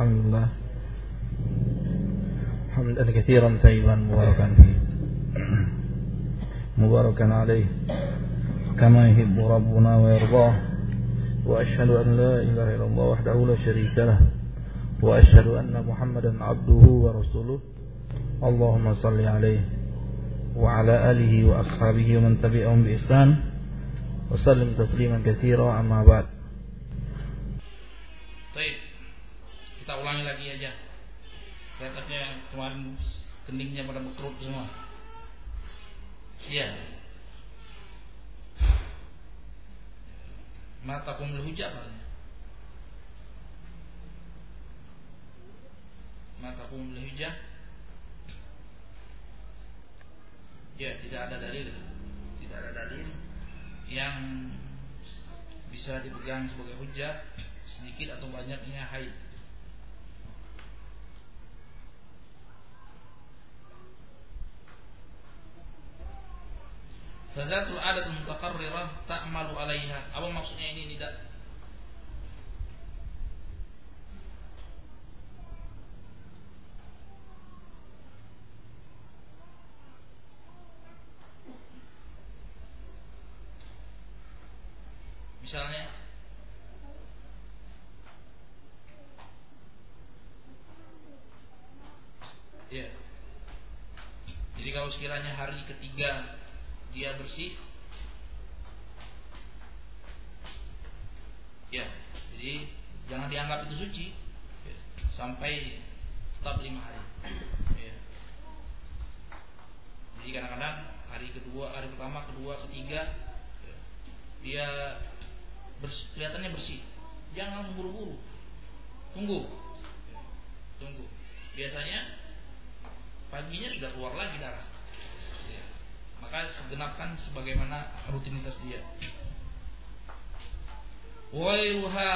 الحمد لله. حمدا كثيرا طيبا مباركا فيه. مباركا عليه. كما يحب ربنا ويرضاه. وأشهد أن لا إله إلا الله وحده لا شريك له. وأشهد أن محمدا عبده ورسوله. اللهم صل عليه وعلى آله وأصحابه ومن تبعهم بإحسان. وسلم تسليما كثيرا أما بعد. Keningnya pada berkerut semua. Iya. Mata kumul hujat mata kumul hujat. Ya tidak ada dalil. Tidak ada dalil yang bisa dipegang sebagai hujah sedikit atau banyaknya haid Fadatul adat mutaqarrirah ta'malu alaiha. Apa maksudnya ini tidak? Misalnya Ya. Jadi kalau sekiranya hari ketiga dia bersih. Ya jadi jangan dianggap itu suci. Ya, sampai tetap lima hari. Ya. jadi kadang-kadang hari kedua hari pertama kedua ketiga ya, dia bersih, kelihatannya bersih. Jangan buru-buru tunggu. Ya, tunggu. Biasanya paginya sudah keluar lagi darah maka segenapkan sebagaimana rutinitas dia. Wairuha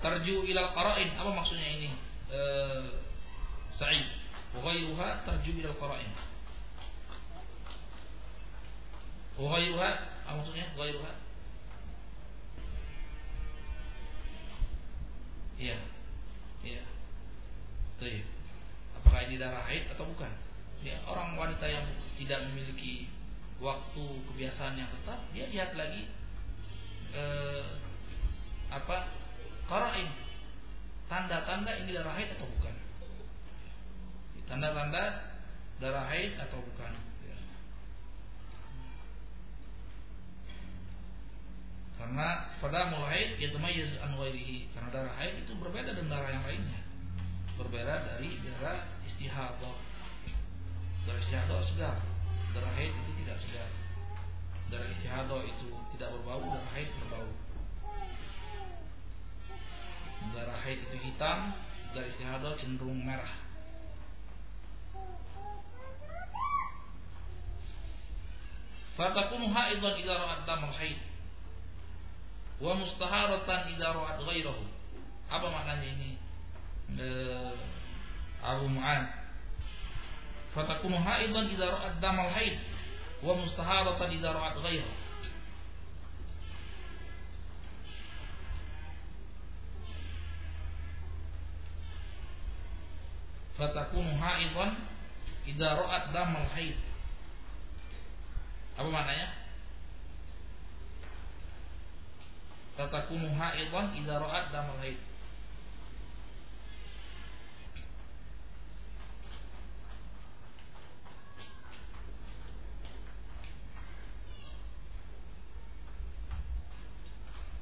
tarju ilal qara'in. Apa maksudnya ini? E, Sa'id. Wairuha tarju ilal qara'in. Wairuha apa maksudnya? Wairuha iya. Iya. Tuh. apakah ini darah haid atau bukan ya orang wanita yang tidak memiliki waktu kebiasaan yang tetap dia lihat lagi eh, apa karain tanda-tanda ini darah haid atau bukan? Tanda-tanda darah haid atau bukan? Ya. karena pada mulai itu mayyiz an karena darah haid itu berbeda dengan darah yang lainnya. Berbeda dari darah istihadah darah istihadah segar darah haid itu tidak segar darah istihadah itu tidak berbau darah haid berbau. Darah haid itu hitam darah istihadah cenderung merah. Fatakunu haidan idza ra'at damul haid. Wa mustaharatan idza ra'at ghairahu apa maknanya ini? Eh, Abu Mu'ad fatakunu haidan idza ra'at damal haid wa mustaharatan idza ra'at ghayra fatakunu haidan idza ra'at damal haid. Apa maknanya? Fatakunu haidan idza ra'at damal haid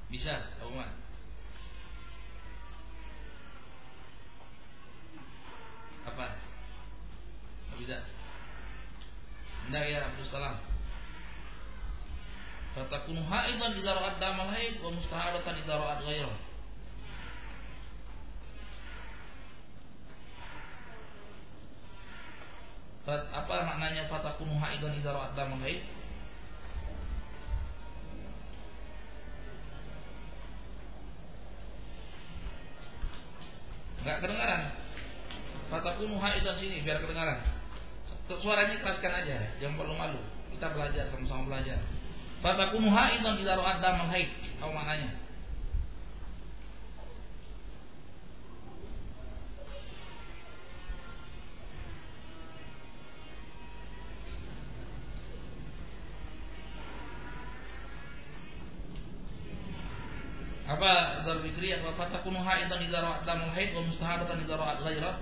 Bisa, Abu Man. Apa? Tidak bisa. Tidak ya Abdul Salam. Fatakunu haidan idza ra'at damal haid wa mustahadatan idza ra'at ghairah. Apa maknanya fatakunu haidan idza ra'at damal haid? Enggak kedengaran. Fatakunu haidan sini biar kedengaran. Suaranya keraskan aja, jangan perlu malu. Kita belajar sama-sama belajar. Fatakunu haidan idza ra'at damal haid. Apa maknanya? Apa darul bikri apa? Fatakunu haidan idza ra'at haid wa mustahadatan idza ra'at ghairah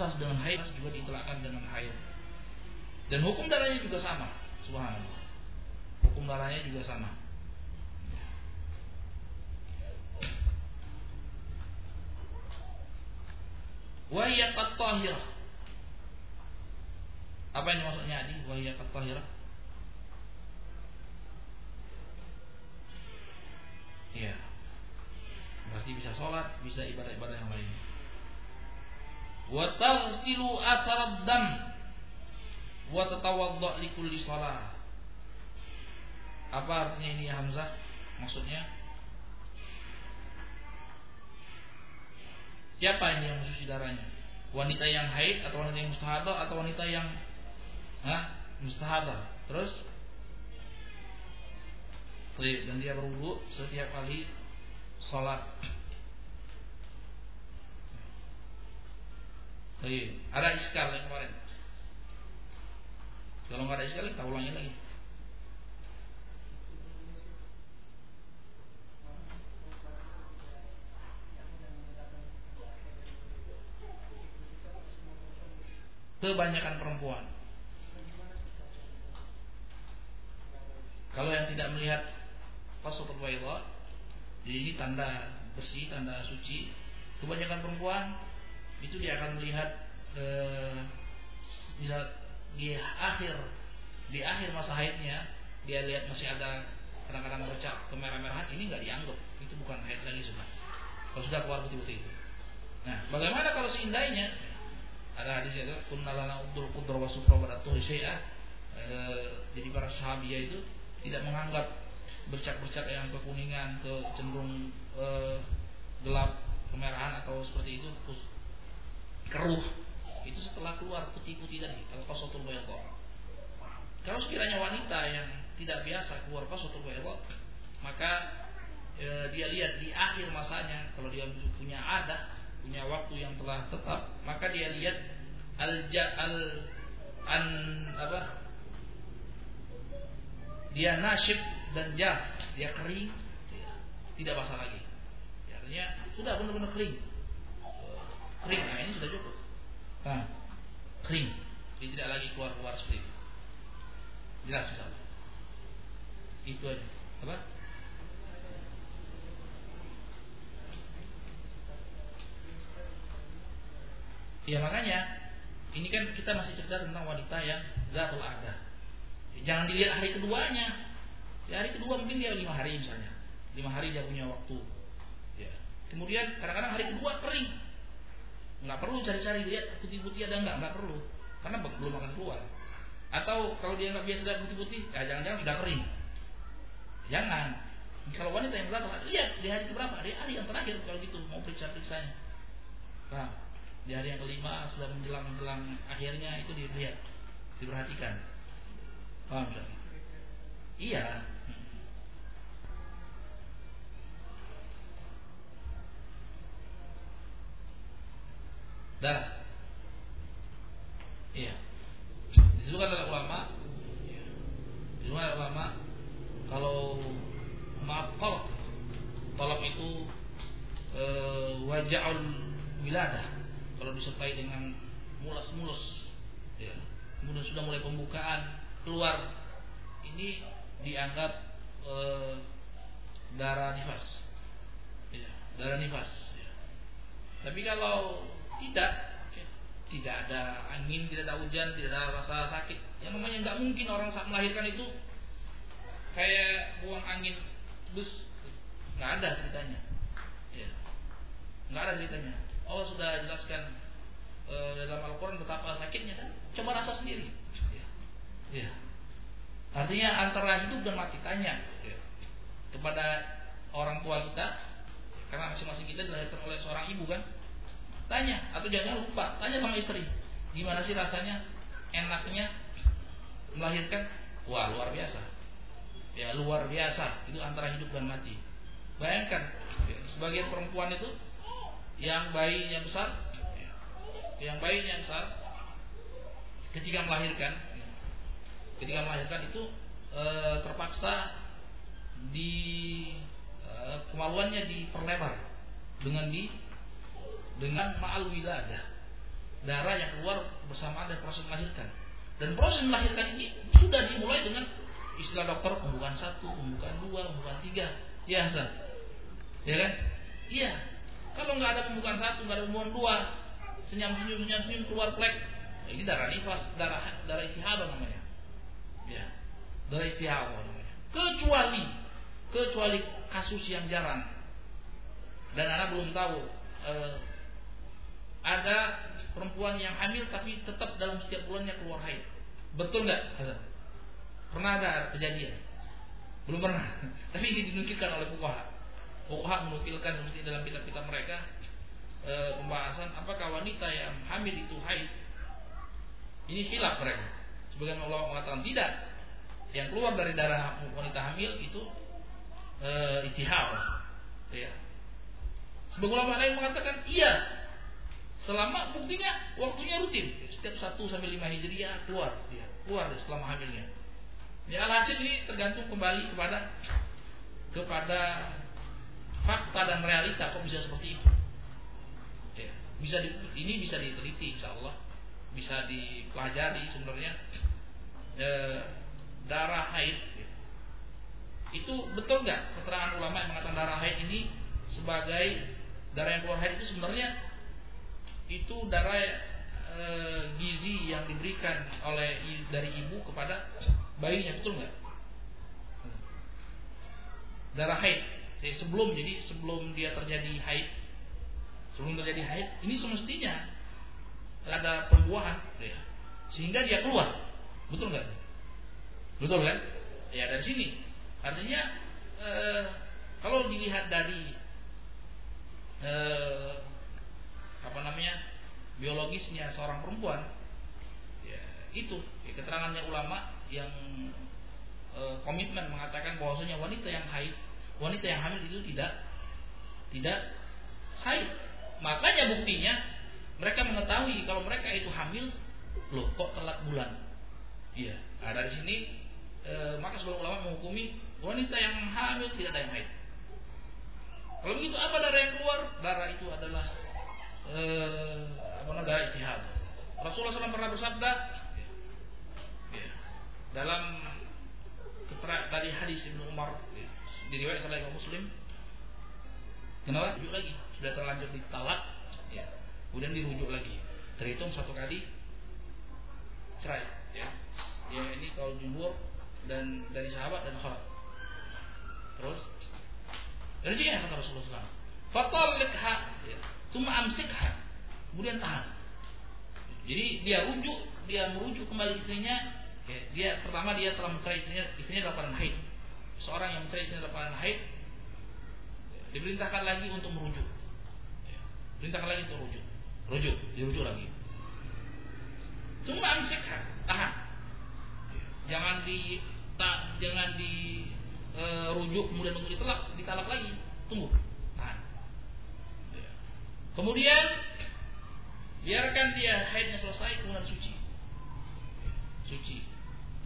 nifas dengan haid juga ditelakkan dengan haid dan hukum darahnya juga sama subhanallah hukum darahnya juga sama. Wahia tahirah. Apa yang maksudnya adi? Wahia tahirah. Iya. Berarti bisa sholat, bisa ibadah-ibadah yang lain. Wa taghsilu athar dam wa tatawadda li kulli salat. Apa artinya ini ya Hamzah? Maksudnya Siapa ini yang mensuci darahnya? Wanita yang haid atau wanita yang mustahadah atau wanita yang Hah? Mustahadah Terus Dan dia berwudu setiap kali Sholat Ada iskal yang kemarin Kalau nggak ada iskal kita ulangi lagi kebanyakan perempuan. Kalau yang tidak melihat qasatul jadi ini tanda bersih, tanda suci. Kebanyakan perempuan itu dia akan melihat eh, bisa di akhir di akhir masa haidnya dia lihat masih ada kadang-kadang bercak kemerah-merahan ini nggak dianggap. Itu bukan haid lagi sudah kalau sudah keluar putih-putih itu. Nah bagaimana kalau seindahnya ada hadis itu kunnalana udul qudra wa sufra wa syai'ah e, jadi para sahabiah itu tidak menganggap bercak-bercak yang kekuningan ke cenderung e, gelap kemerahan atau seperti itu keruh itu setelah keluar putih-putih tadi kalau qasatul kalau sekiranya wanita yang tidak biasa keluar qasatul bayadha maka e, dia lihat di akhir masanya kalau dia punya ada punya waktu yang telah tetap, maka dia lihat al al an apa? Dia nasib dan jaf, dia kering, tidak basah lagi. Ya, artinya sudah benar-benar kering. Kering, nah ini sudah cukup. Nah, kering. Dia tidak lagi keluar-keluar seperti itu. Jelas sekali. Itu aja. Apa? Ya makanya ini kan kita masih cerita tentang wanita yang zatul ada. Jangan dilihat hari keduanya. Ya, hari kedua mungkin dia lima hari misalnya. Lima hari dia punya waktu. Ya. Kemudian kadang-kadang hari kedua kering. Nggak perlu cari-cari lihat putih-putih ada nggak, nggak perlu. Karena belum akan keluar. Atau kalau dia nggak biasa lihat putih-putih, ya jangan-jangan sudah kering. Jangan. Kalau wanita yang zatul lihat di hari keberapa? Di hari yang terakhir kalau gitu mau periksa-periksanya. Nah, di hari yang kelima sudah menjelang menjelang akhirnya itu dilihat diperhatikan paham iya darah iya. Disebutkan oleh ulama. Disebutkan oleh ulama kalau maaf tolak. Itu e, wajahul wiladah. Kalau disertai dengan mulus-mulus. Ya. kemudian sudah mulai pembukaan keluar. Ini dianggap e, darah nifas. Ya, darah nifas. Ya. tapi kalau tidak tidak ada angin tidak ada hujan tidak ada rasa sakit yang namanya nggak mungkin orang saat melahirkan itu kayak buang angin bus nggak ada ceritanya ya. nggak ada ceritanya Allah sudah jelaskan e, dalam Al-Quran betapa sakitnya kan. Coba rasa sendiri. Ya. ya. Artinya antara hidup dan mati tanya ya. kepada orang tua kita karena masing-masing kita dilahirkan oleh seorang ibu kan tanya atau jangan lupa. Tanya sama istri. Gimana sih rasanya? Enaknya melahirkan? Wah luar biasa. Ya luar biasa. Itu antara hidup dan mati. Bayangkan ya, sebagian perempuan itu yang bayinya besar ya, yang bayinya besar ketika melahirkan ketika melahirkan itu e, terpaksa di e, kemaluannya diperlebar dengan di dengan ma'al wiladah darah yang keluar bersamaan dengan proses melahirkan dan proses melahirkan ini sudah dimulai dengan istilah dokter pembukaan satu, pembukaan dua, pembukaan tiga. Ya Hasan. Ya kan? Iya. Kalau nggak ada pembukaan satu, nggak ada pembukaan dua, senyum senyum senyum senyum keluar plek. Nah, ini darah nifas, darah darah istihadah namanya. Ya. Darah istihadah namanya. Kecuali kecuali kasus yang jarang. Dan anak belum tahu eh, ada perempuan yang hamil tapi tetap dalam setiap bulannya keluar haid. Betul nggak? Pernah ada kejadian? Belum pernah. Tapi ini dinukilkan oleh Fuqaha. Fuqaha menukilkan seperti dalam kitab-kitab mereka e, pembahasan apakah wanita yang hamil itu haid. Ini hilaf mereka. Sebagian Allah mengatakan tidak. Yang keluar dari darah wanita hamil itu e. Ya. Sebagian ulama lain mengatakan iya. Selama buktinya waktunya rutin. Setiap 1 sampai 5 Hijriah keluar dia. Keluar dia selama hamilnya. Ya alhasil ini tergantung kembali kepada kepada fakta dan realita kok bisa seperti itu. Ya, bisa di, ini bisa diteliti insya Allah bisa dipelajari sebenarnya e, darah haid ya. itu betul nggak keterangan ulama yang mengatakan darah haid ini sebagai darah yang keluar haid itu sebenarnya itu darah e, gizi yang diberikan oleh dari ibu kepada bayinya betul nggak? Darah haid. Jadi sebelum jadi sebelum dia terjadi haid, sebelum terjadi haid, ini semestinya ada pembuahan, ya. sehingga dia keluar. Betul nggak? Betul kan? Ya dari sini. Artinya eh, kalau dilihat dari eh, apa namanya biologisnya seorang perempuan, ya itu ya, keterangannya ulama yang e, komitmen mengatakan bahwasanya wanita yang haid, wanita yang hamil itu tidak tidak haid. Makanya buktinya mereka mengetahui kalau mereka itu hamil, loh kok telat bulan. Iya, nah, dari sini e, maka sebagian ulama menghukumi wanita yang hamil tidak ada yang haid. Kalau begitu apa darah yang keluar? Darah itu adalah e, apa namanya? Istihad. Rasulullah SAW pernah bersabda, dalam dari hadis Ibnu Umar diriwayatkan oleh Imam Muslim kenapa? Rujuk lagi sudah terlanjur ditalak ya kemudian dirujuk lagi. Terhitung satu kali cerai ya. Ya ini kalau jumhur dan dari sahabat dan khalaf. Terus rezekinya kata Rasulullah SAW fatallikha ya, tuma amsikha kemudian tahan jadi dia rujuk dia merujuk kembali istrinya Ya, dia pertama dia telah mencari istrinya, istrinya keadaan haid. Seorang yang mencari istrinya dalam keadaan haid diperintahkan lagi untuk merujuk. Ya, perintahkan lagi untuk merujuk. Rujuk, dirujuk lagi. Semua amsikha, tahan. Ya, jangan di tak jangan di e, rujuk kemudian untuk ditalak, ditalak lagi. Tunggu. Kemudian biarkan dia haidnya selesai kemudian suci. Suci.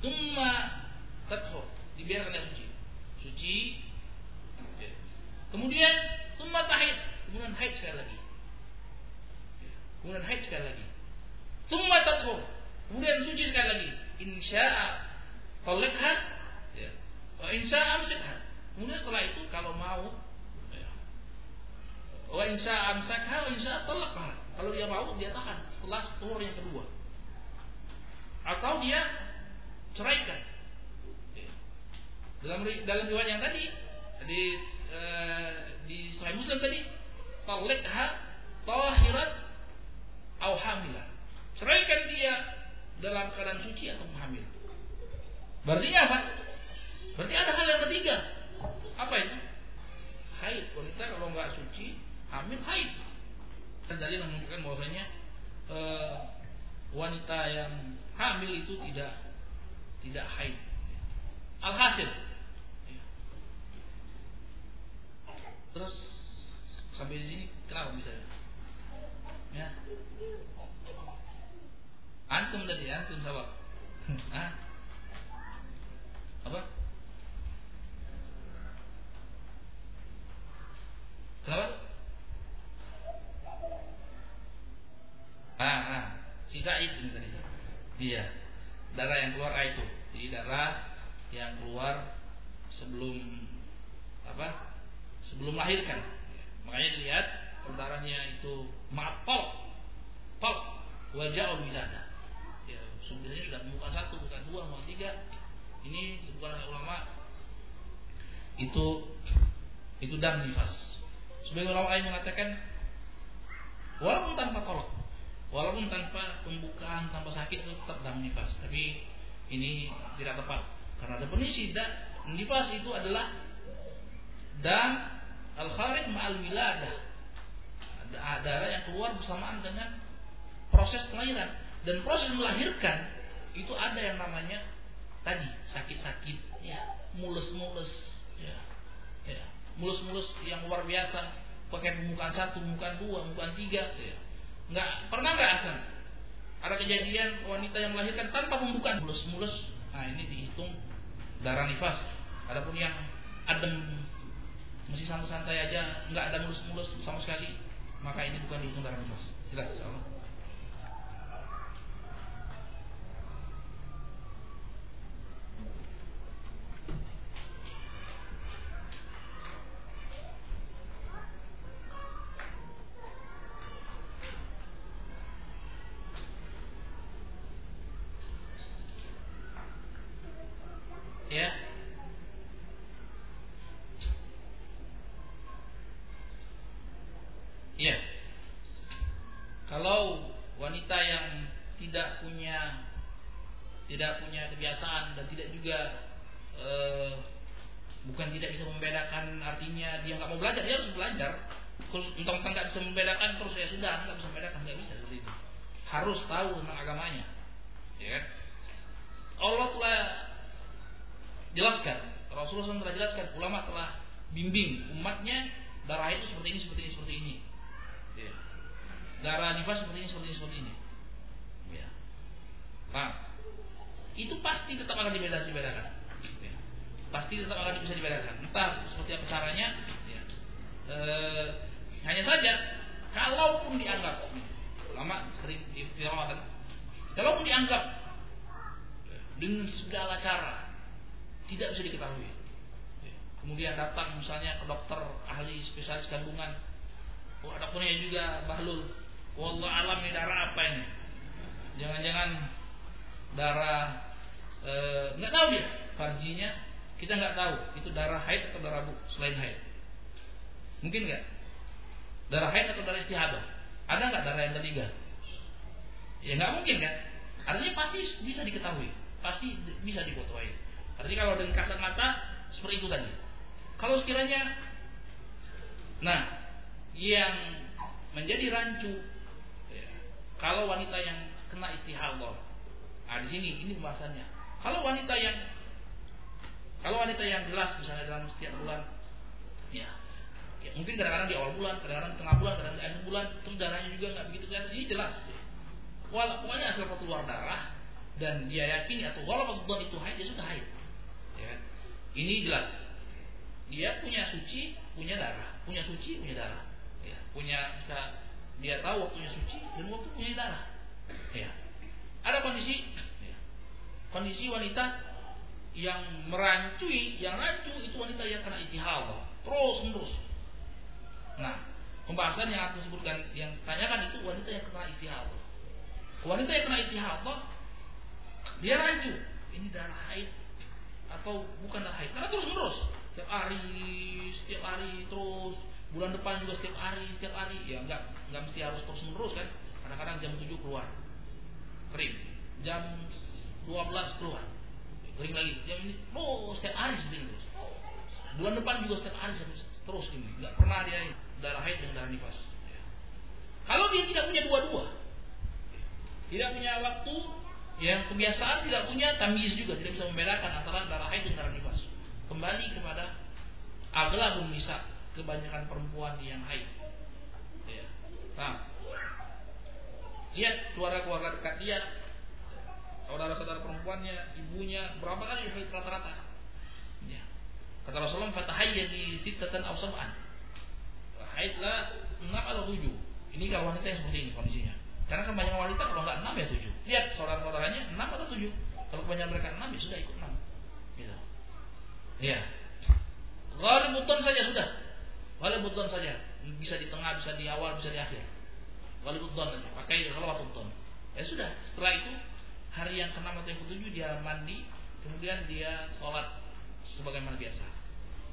Tumma tadhur. Dibiarkan dia suci. Suci. Kemudian tumma tahid. Kemudian haid sekali lagi. Kemudian haid sekali lagi. Tumma tadhur. Kemudian suci sekali lagi. Insya'a talakha. Ya. Wa insya'a amsikha. Kemudian setelah itu kalau mau ya. Wa insya'a amsakha wa insya'a talakha. Kalau dia mau dia tahan setelah tuhur yang kedua. Atau dia ceraikan. Dalam dalam riwayat yang tadi di uh, di Sahih Muslim tadi, talikha tahirat au hamilah. Ceraikan dia dalam keadaan suci atau hamil. Berarti apa? Berarti ada hal yang ketiga. Apa itu? haid. Wanita kalau nggak suci, hamil haid. Dan dalil menunjukkan bahwasanya e, wanita yang hamil itu tidak tidak haid. Alhasil. Terus sampai di sini kenapa bisa? Ya. Antum tadi, antum sabab. Hah? Apa? Kenapa? Ah, ah. Si Said ini tadi. Iya. Darah yang keluar ah, itu. Jadi darah yang keluar sebelum apa? Sebelum melahirkan. Makanya dilihat darahnya itu matol, tol, wajah wilada. Ya, sebenarnya sudah bukan satu, bukan dua, bukan tiga. Ini sebuah ulama itu itu dam nifas Sebagai ulama lain mengatakan walaupun tanpa tolak, walaupun tanpa pembukaan, tanpa sakit itu tetap dalam nifas. Tapi ini tidak tepat. Karena definisi da, nifas itu adalah dan al kharij ma'al wiladah. Darah yang keluar bersamaan dengan proses kelahiran. Dan proses melahirkan itu ada yang namanya tadi sakit-sakit ya mulus-mulus. Ya. Ya. Mulus-mulus yang luar biasa. Pakai pembukaan satu, pembukaan dua, pembukaan tiga, ya. Nggak pernah nggak asal ada kejadian wanita yang melahirkan tanpa pembukaan mulus-mulus, nah ini dihitung darah nifas. Adapun yang adem masih santai-santai aja, nggak ada mulus-mulus sama sekali, maka ini bukan dihitung darah nifas. Jelas, insyaallah. Harus tahu tentang agamanya ya kan Allah telah jelaskan Rasulullah SAW telah jelaskan ulama telah bimbing umatnya darah itu seperti ini seperti ini seperti ini ya. darah nifas seperti ini seperti ini seperti ini ya. Nah, itu pasti tetap akan dibedakan. Ya. Pasti tetap akan bisa dibedakan. Entah seperti apa caranya. Ya. E, hanya saja, kalaupun dianggap ulama sering difirmakan, kalaupun dianggap dengan segala cara tidak bisa diketahui. Kemudian datang misalnya ke dokter ahli spesialis kandungan, oh ada punya juga bahlul, wallah alam ini darah apa ini? Jangan-jangan darah Eh, nggak tahu dia. Farjinya kita nggak tahu. Itu darah haid atau darah bu selain haid? Mungkin nggak? Darah haid atau darah istihadah ada nggak darah yang ketiga? Ya nggak mungkin kan? Artinya pasti bisa diketahui pasti bisa diketahui artinya kalau dengan kasat mata seperti itu tadi. Kalau sekiranya nah yang menjadi rancu ya, kalau wanita yang kena istihadah nah di sini ini pembahasannya. Kalau wanita yang kalau wanita yang jelas misalnya dalam setiap bulan, ya, ya mungkin kadang-kadang di awal bulan, kadang-kadang di tengah bulan, kadang-kadang di akhir bulan, terus darahnya juga nggak begitu kelihatan. Ini jelas. Ya. Walau pokoknya asal keluar darah dan dia yakini atau walaupun itu haid, dia sudah haid. Ya. Kan? Ini jelas. Dia punya suci, punya darah, punya suci, punya darah. Ya. Punya bisa dia tahu waktunya suci dan waktu punya darah. Ya. Ada kondisi kondisi wanita yang merancui, yang rancu itu wanita yang kena istihadah terus menerus. Nah, pembahasan yang aku sebutkan, yang tanyakan itu wanita yang kena istihadah. Wanita yang kena istihadah, dia rancu. Ini darah haid atau bukan darah haid? Karena terus menerus, setiap hari, setiap hari terus. Bulan depan juga setiap hari, setiap hari. Ya enggak, enggak mesti harus terus menerus kan. Kadang-kadang jam 7 keluar kering. Jam 12 keluar kering lagi jam ini oh setiap hari seperti itu bulan depan juga setiap hari terus ini, nggak pernah dia darah haid dan darah nifas. Kalau dia tidak punya dua-dua, tidak punya waktu, yang kebiasaan tidak punya tamyiz juga, tidak bisa membedakan antara darah haid dan darah nifas. Kembali kepada aglabun nisa, kebanyakan perempuan yang haid. Ya. Nah, lihat keluarga-keluarga dekat dia, saudara-saudara perempuannya, ibunya, berapa kali haid rata-rata? Ya. Kata Rasulullah, "Fatahayya di aw sab'an." Haidlah 6 atau 7. Ini kalau wanita yang seperti ini kondisinya. Karena kebanyakan wanita kalau nggak 6 ya 7. Lihat saudara-saudaranya 6 atau 7. Kalau kebanyakan mereka 6 ya sudah ikut 6. Gitu. Iya. Ghalibutun saja sudah. Ghalibutun saja. Bisa di tengah, bisa di awal, bisa di akhir. Ghalibutun aja. Pakai ghalibutun. Ya sudah. Setelah itu hari yang ke-6 atau yang ke-7 dia mandi, kemudian dia sholat sebagaimana biasa.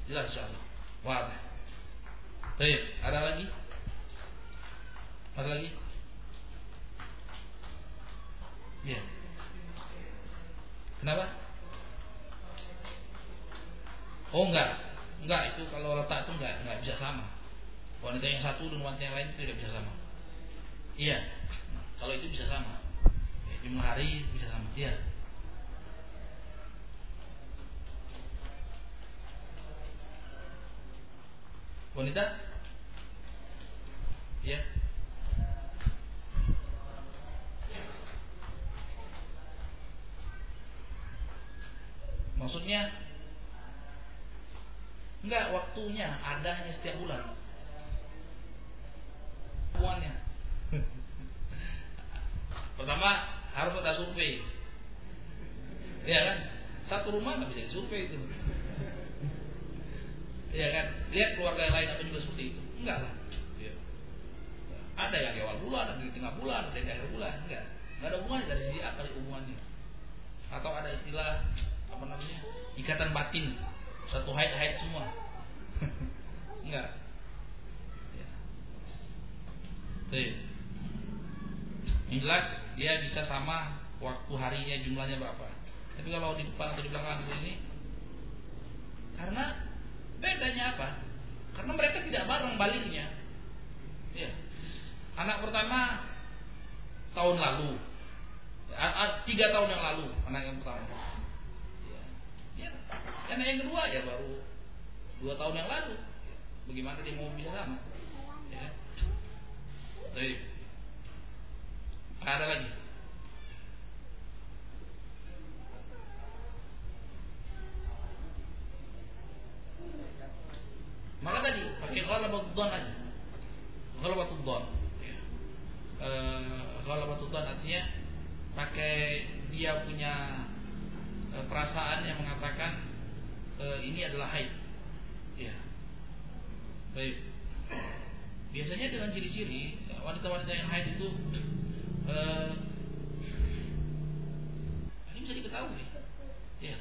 Jelas insyaallah. Wah. Baik, ada lagi? Ada lagi? Ya. Kenapa? Oh enggak, enggak itu kalau letak itu enggak enggak bisa sama. Wanita yang satu dan wanita yang lain itu tidak bisa sama. Iya, kalau itu bisa sama. Jumlah hari bisa sama. Iya. Wanita? Ya. Maksudnya enggak waktunya ada hanya setiap bulan. Uangnya. Pertama harus ada survei. Iya kan? Satu rumah nggak bisa disurvei itu. Iya kan? Lihat keluarga yang lain apa juga seperti itu. Enggak lah. Ya. Ada yang di awal bulan, ada di tengah bulan, ada di akhir bulan. Enggak. Enggak ada hubungannya dari sisi apa hubungannya. Atau ada istilah apa namanya? Ikatan batin. Satu haid-haid semua. enggak. Ya. Yang jelas dia bisa sama waktu harinya jumlahnya berapa. Tapi kalau di depan atau di belakang ini karena Bedanya apa? Karena mereka tidak bareng baliknya. Ya. Anak pertama tahun lalu, tiga tahun yang lalu anak yang pertama. Ya. Ya. Anak yang kedua ya baru dua tahun yang lalu. Bagaimana dia mau bisa sama? Ya. Baik. Ada lagi. Maka tadi pakai ghalabatud dhon aja. Ghalabatud dhon. Ya. Eh, ghalabatud dhon artinya pakai dia punya e, perasaan yang mengatakan e, ini adalah haid. Ya. Baik. Biasanya dengan ciri-ciri wanita-wanita yang haid itu e, ini bisa diketahui. Ya,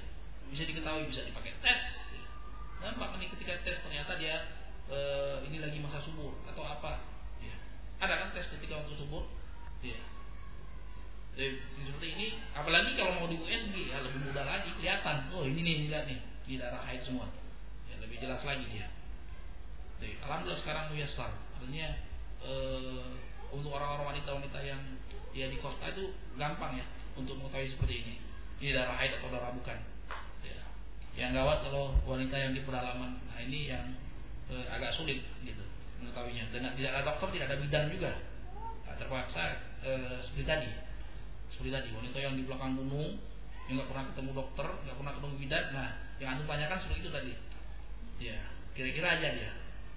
bisa diketahui, bisa dipakai tes Nampak nih ketika tes ternyata dia e, ini lagi masa subur atau apa. Ya. Ada kan tes ketika waktu subur? Ya. Jadi, seperti ini, apalagi kalau mau di USG ya lebih mudah lagi kelihatan. Oh ini nih lihat nih di darah haid semua. Ya, lebih jelas lagi dia. Jadi, alhamdulillah sekarang muyasar. Artinya e, untuk orang-orang wanita-wanita yang ya di kota itu gampang ya untuk mengetahui seperti ini. Ini darah haid atau darah bukan. Yang gawat kalau wanita yang di pedalaman. Nah ini yang e, agak sulit gitu mengetahuinya. Dan tidak ada dokter, tidak ada bidan juga. Nah, terpaksa e, seperti tadi, seperti tadi wanita yang di belakang gunung yang nggak pernah ketemu dokter, nggak pernah ketemu bidan. Nah yang antum tanyakan seperti itu tadi. Ya kira-kira aja dia.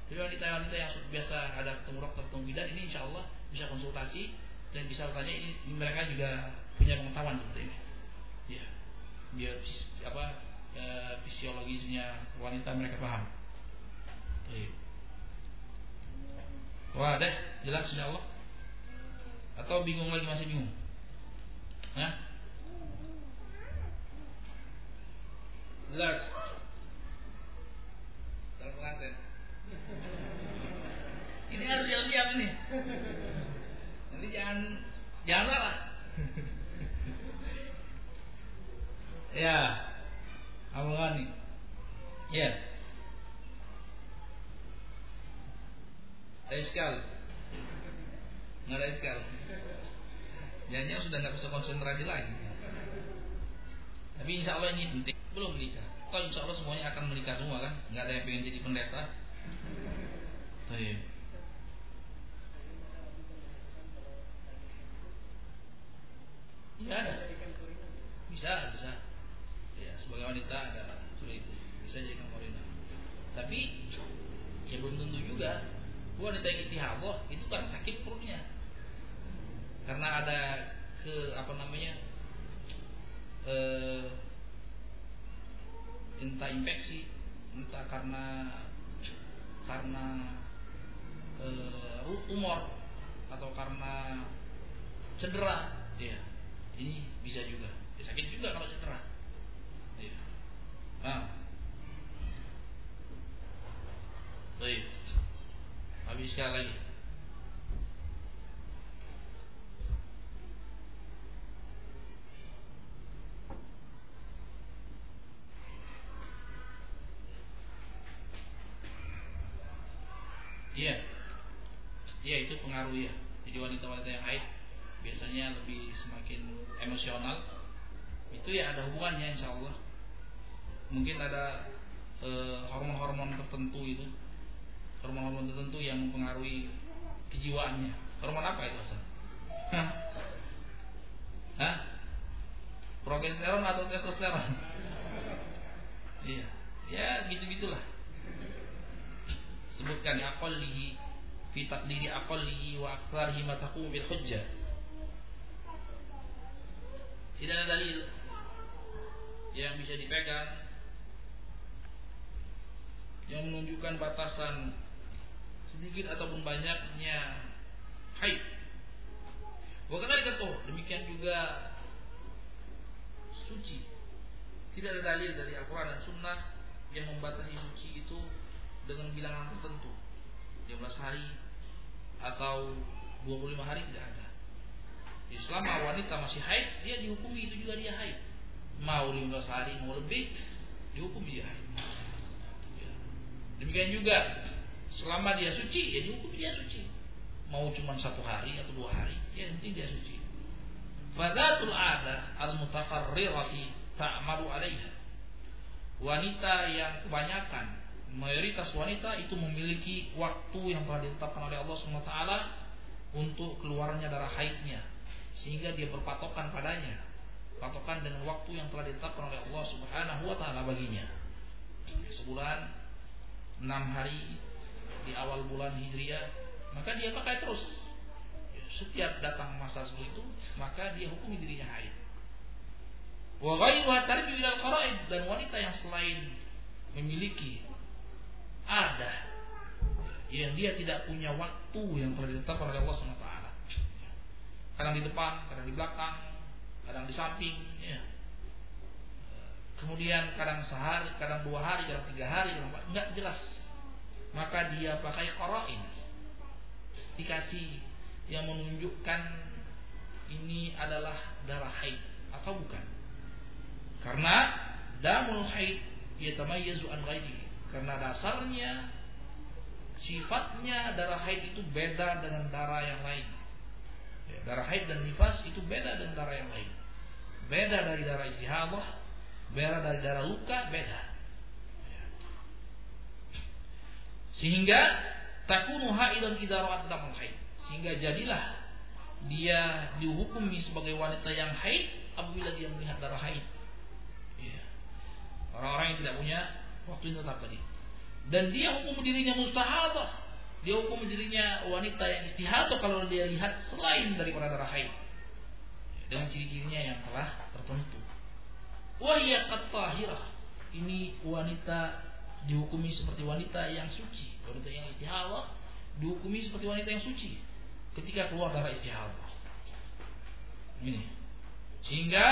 Tapi wanita-wanita yang biasa ada ketemu dokter, ketemu bidan ini insya Allah bisa konsultasi dan bisa bertanya ini mereka juga punya pengetahuan seperti ini. Ya, dia apa e, fisiologisnya wanita mereka paham. Baik. Wah, deh, jelas insya Allah. Atau bingung lagi masih bingung? Hah? Jelas. Kalau pengantin. Ini harus siap-siap ini. Nanti jangan jangan salah. ya. Awalani. Ya. Ada sekali. Nggak ada sekali. yang sudah nggak bisa konsentrasi lagi. Tapi insya Allah ini penting. Belum menikah. Kalau insya Allah semuanya akan menikah semua kan? Nggak ada yang pengen jadi pendeta. Tapi iya. Bisa, bisa. Sebagai wanita ada itu. Bisa jadi kamorina. Tapi ya belum tentu juga. Wanita yang istihadah itu kan sakit perutnya. Karena ada ke apa namanya eh, entah infeksi, entah karena karena eh, tumor atau karena cedera, ya ini bisa juga. Ya, sakit juga kalau cedera. Nah, baik. Habis sekali lagi. Iya. Iya itu pengaruh ya. Jadi wanita-wanita yang haid biasanya lebih semakin emosional. Itu ya ada hubungannya insya Allah. Mungkin ada eh, hormon-hormon tertentu itu, hormon-hormon tertentu yang mempengaruhi kejiwaannya. Hormon apa itu Hasan? Hah? Hah? Progesteron atau testosteron? Iya, ya gitu-gitulah sebutkan aqallihi fi taqdiri aqallihi wa aktsarihi ma taqum bil hujjah tidak ada dalil yang bisa dipegang yang menunjukkan batasan sedikit ataupun banyaknya haid. Bukan kata demikian juga suci. Tidak ada dalil dari Al-Quran dan Sunnah yang membatasi suci itu dengan bilangan tertentu 15 hari atau 25 hari tidak ada Di selama wanita masih haid dia dihukumi itu juga dia haid mau 15 hari mau lebih dihukum dia haid. Demikian juga selama dia suci ya dihukum dia suci. Mau cuma satu hari atau dua hari ya nanti dia suci. Fadatul adah al-mutaqarrirati ta'malu alaiha. Wanita yang kebanyakan mayoritas wanita itu memiliki waktu yang telah ditetapkan oleh Allah SWT untuk keluarnya darah haidnya. Sehingga dia berpatokan padanya. Patokan dengan waktu yang telah ditetapkan oleh Allah Subhanahu baginya. Sebulan enam hari di awal bulan Hijriah maka dia pakai terus setiap datang masa seperti itu maka dia hukumi dirinya haid wa ghairuha tarju ila dan wanita yang selain memiliki ada yang dia tidak punya waktu yang telah ditetapkan oleh Allah SWT. Kadang di depan, kadang di belakang, kadang di samping. Ya. Kemudian kadang sehari, kadang dua hari, kadang tiga hari, kadang enggak jelas. Maka dia pakai koroin, dikasih yang menunjukkan ini adalah darah haid atau bukan. Karena damul haid yatamayyazu an ghairihi karena dasarnya sifatnya darah haid itu beda dengan darah yang lain. Ya, darah haid dan nifas itu beda dengan darah yang lain. Beda dari darah istihadah, beda dari darah luka, beda. Sehingga takunu haidan idza ra'at damul haid. Sehingga jadilah dia dihukumi sebagai wanita yang haid apabila dia melihat darah haid. Ya. Orang-orang yang tidak punya waktu itu tadi. Dan dia hukum dirinya mustahadah. Dia hukum dirinya wanita yang istihadah kalau dia lihat selain daripada darah haid. Dengan ciri-cirinya yang telah tertentu. Katahirah. Ini wanita dihukumi seperti wanita yang suci. Wanita yang istihadah dihukumi seperti wanita yang suci. Ketika keluar darah istihadah. Ini. Sehingga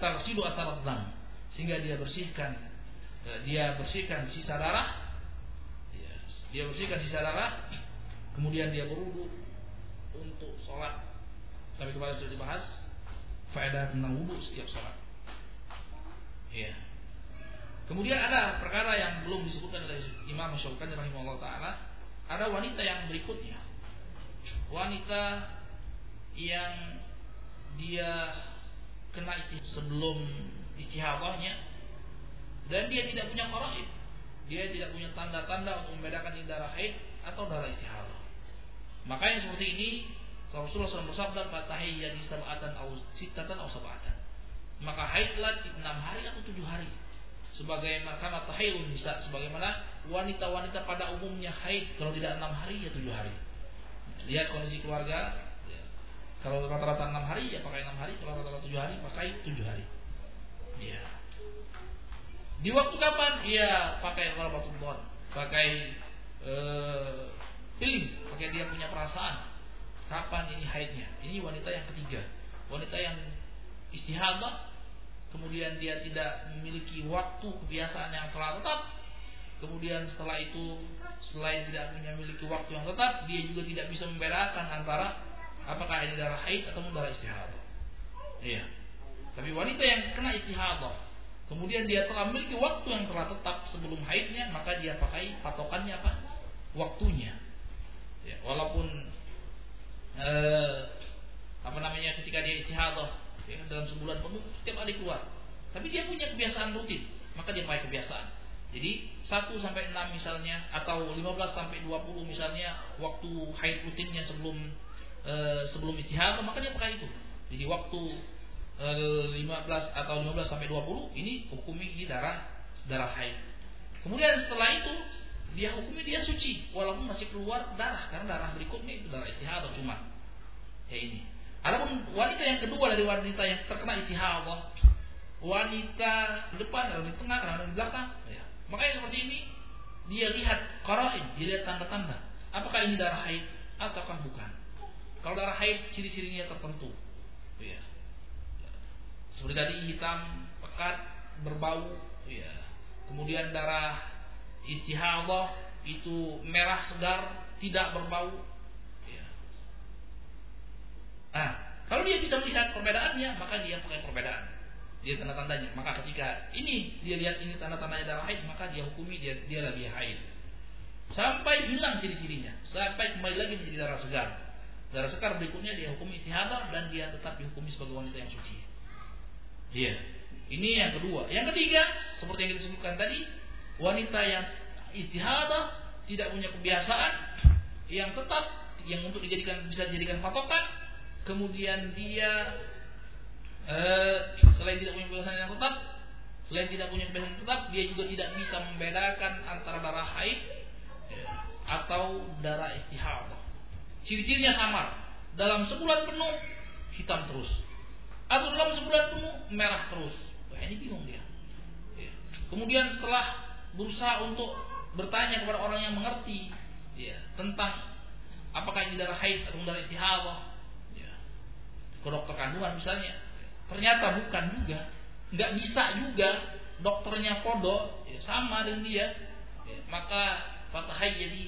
tarsidu asarat dam. Sehingga dia bersihkan Eh, dia bersihkan sisa darah ya, dia bersihkan sisa darah kemudian dia berwudu untuk sholat tapi kemarin sudah dibahas faedah tentang wudu setiap sholat ya kemudian ada perkara yang belum disebutkan oleh Imam Syaukani rahimahullah taala. Ada wanita yang berikutnya. Wanita yang dia kena istihad sebelum istihadahnya. Dan dia tidak punya qaraib dia tidak punya tanda-tanda untuk membedakan ini darah haid atau darah istihadah makanya seperti ini Rasulullah SAW bersabda fatahiyya di sab'atan atau sitatan atau sab'atan maka haidlah enam hari atau tujuh hari. Sebagai kama tahayun bisa sebagaimana wanita-wanita pada umumnya haid kalau tidak enam hari ya tujuh hari. Lihat kondisi keluarga ya. kalau rata-rata enam hari ya pakai enam hari. Kalau rata-rata tujuh hari pakai tujuh hari. Ya di waktu kapan? Ya pakai walabatullah pakai uh, film pakai dia punya perasaan. Kapan ini haidnya? Ini wanita yang ketiga. Wanita yang istihadah kemudian dia tidak memiliki waktu kebiasaan yang telah tetap, kemudian setelah itu selain tidak punya memiliki waktu yang tetap, dia juga tidak bisa membedakan antara apakah ini darah haid atau darah istihadah. Iya. Tapi wanita yang kena istihadah, kemudian dia telah memiliki waktu yang telah tetap sebelum haidnya, maka dia pakai patokannya apa? Waktunya. Ya, walaupun eh, apa namanya ketika dia istihadah ya, dalam sebulan penuh setiap hari keluar. Tapi dia punya kebiasaan rutin, maka dia pakai kebiasaan. Jadi 1 sampai 6 misalnya atau 15 sampai 20 misalnya waktu haid rutinnya sebelum e, sebelum istihad maka dia pakai itu. Jadi waktu e, eh, 15 atau 15 sampai 20 ini hukumi ini darah darah haid. Kemudian setelah itu dia hukumi dia suci walaupun masih keluar darah karena darah berikutnya itu darah istihad cuma ya ini. Adapun wanita yang kedua dari wanita yang terkena istihadah, wanita di depan, atau di tengah, atau di belakang, ya. makanya seperti ini dia lihat karain, dia lihat tanda-tanda. Apakah ini darah haid ataukah bukan? Kalau darah haid ciri-cirinya tertentu, ya. Seperti tadi hitam, pekat, berbau, ya. Kemudian darah istihadah itu merah segar, tidak berbau, Nah, kalau dia bisa melihat perbedaannya, maka dia pakai perbedaan. Dia tanda-tandanya. Maka ketika ini dia lihat ini tanda-tandanya darah haid, maka dia hukumi dia dia lagi haid. Sampai hilang ciri-cirinya, sampai kembali lagi menjadi darah segar. Darah segar berikutnya dia hukumi istihadah dan dia tetap dihukumi sebagai wanita yang suci. Iya. Ini yang kedua. Yang ketiga, seperti yang kita sebutkan tadi, wanita yang istihadah tidak punya kebiasaan yang tetap yang untuk dijadikan bisa dijadikan patokan kemudian dia eh, selain tidak punya kebiasaan yang tetap, selain tidak punya kebiasaan tetap, dia juga tidak bisa membedakan antara darah haid atau darah istihadah. Ciri-cirinya sama. Dalam sebulan penuh hitam terus, atau dalam sebulan penuh merah terus. Wah ini bingung dia. Ya. Kemudian setelah berusaha untuk bertanya kepada orang yang mengerti ya, tentang apakah ini darah haid atau darah istihadah, ke dokter kandungan misalnya. Ternyata bukan juga. Nggak bisa juga dokternya podo ya, sama dengan dia. Ya, maka fatahai jadi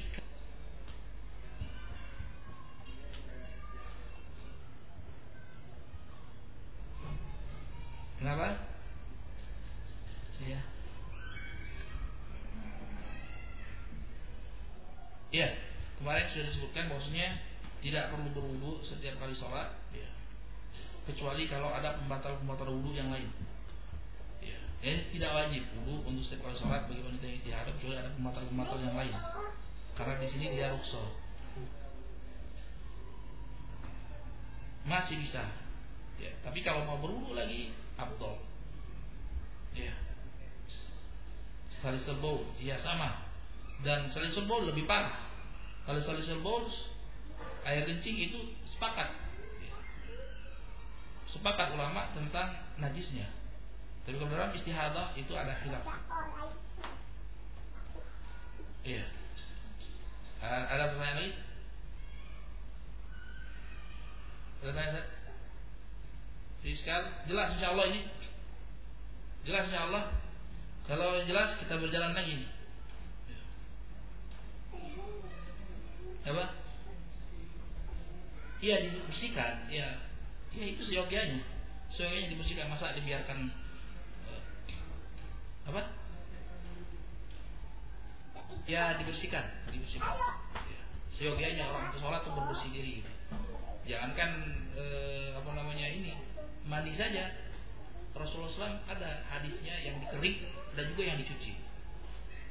kenapa? Ya ya kemarin sudah disebutkan bahwasanya tidak perlu berwudu setiap kali sholat. Ya kecuali kalau ada pembatal-pembatal wudhu yang lain. Ya. Eh, tidak wajib wudhu untuk setiap kali sholat bagi wanita yang istihadah kecuali ada pembatal-pembatal yang lain. Karena di sini dia rukshoh. Masih bisa. Ya. Tapi kalau mau berwudhu lagi, abdol. Ya. Salisul baul, ya sama. Dan salisul baul lebih parah. Kalau salisul baul air kencing itu sepakat sepakat ulama tentang najisnya. Tapi kalau dalam istihadah itu ada khilaf. Iya. Ada pertanyaan lagi? Ada pertanyaan? Fiskal, jelas insya Allah ini. Jelas insya Allah. Kalau jelas kita berjalan lagi. Apa? Iya dibersihkan, ya Ya itu seyogianya. Seyogianya dibersihkan masa dibiarkan uh, apa? Ya dibersihkan, dibersihkan. Ya. seyogianya orang itu sholat tuh berbersih diri gitu. Jangankan eh, apa namanya ini mandi saja. Rasulullah SAW ada hadisnya yang dikerik dan juga yang dicuci.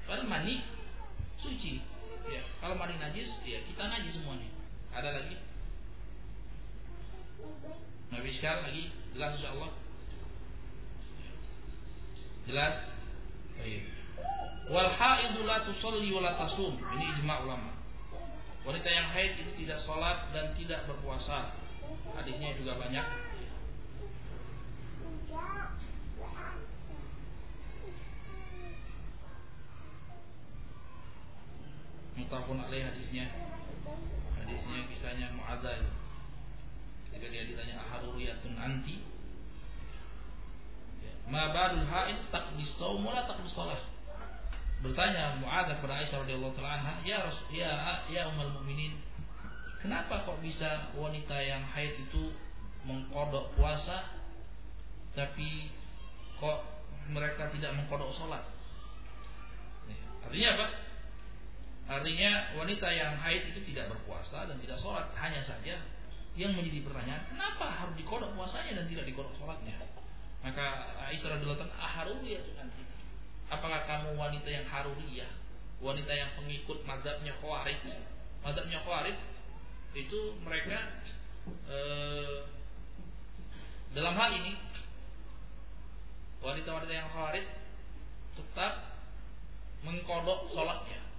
Kalau mandi suci, ya. Kalau mandi najis, ya kita najis semuanya. Ada lagi? Nabi sekali lagi jelas insya Allah. Jelas? Baik. Wal haidu la tusalli wa la tasum. Ini ijma ulama. Wanita yang haid itu tidak sholat dan tidak berpuasa. Hadisnya juga banyak. Mutafun alaih hadisnya. Hadisnya kisahnya Mu'adzah Ketika dia ditanya ahaduriyatun anti ya, Ma ba'dul haid taqdis saum wala taqdis salah bertanya Mu'adzah kepada Aisyah radhiyallahu taala anha, "Ya Rasul, ya ya ummul mukminin, kenapa kok bisa wanita yang haid itu mengkodok puasa tapi kok mereka tidak mengkodok sholat?" Artinya apa? Artinya wanita yang haid itu tidak berpuasa dan tidak sholat. Hanya saja yang menjadi pertanyaan, kenapa harus dikodok puasanya dan tidak dikodok sholatnya? Maka Aisyah radhiyallahu aharuliyah itu nanti Apakah kamu wanita yang haruriyah? Wanita yang pengikut mazhabnya Khawarij? Mazhabnya Khawarij itu mereka eh, dalam hal ini wanita-wanita yang Khawarij tetap mengkodok sholatnya.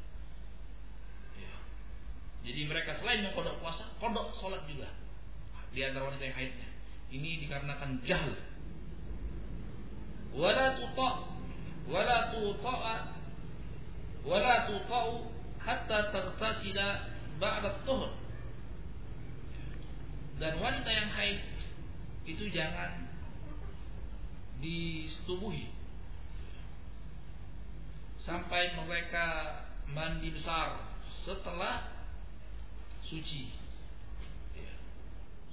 Jadi mereka selain mengkodok puasa, kodok sholat juga di antara wanita yang haidnya. Ini dikarenakan jahil. Wala tuta wala tuta'a wala tuta'u hatta tertasila ba'da tuhur dan wanita yang haid itu jangan disetubuhi sampai mereka mandi besar setelah suci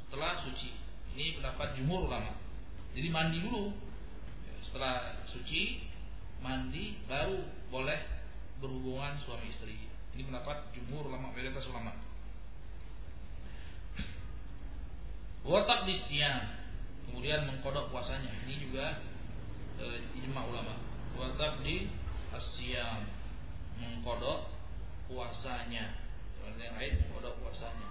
setelah suci ini pendapat jumhur ulama jadi mandi dulu setelah suci mandi baru boleh berhubungan suami istri. Ini pendapat jumhur ulama mayoritas ulama. Watak siang kemudian mengkodok puasanya. Ini juga e, ijma ulama. Watak di asyam mengkodok puasanya. Yang lain mengkodok puasanya.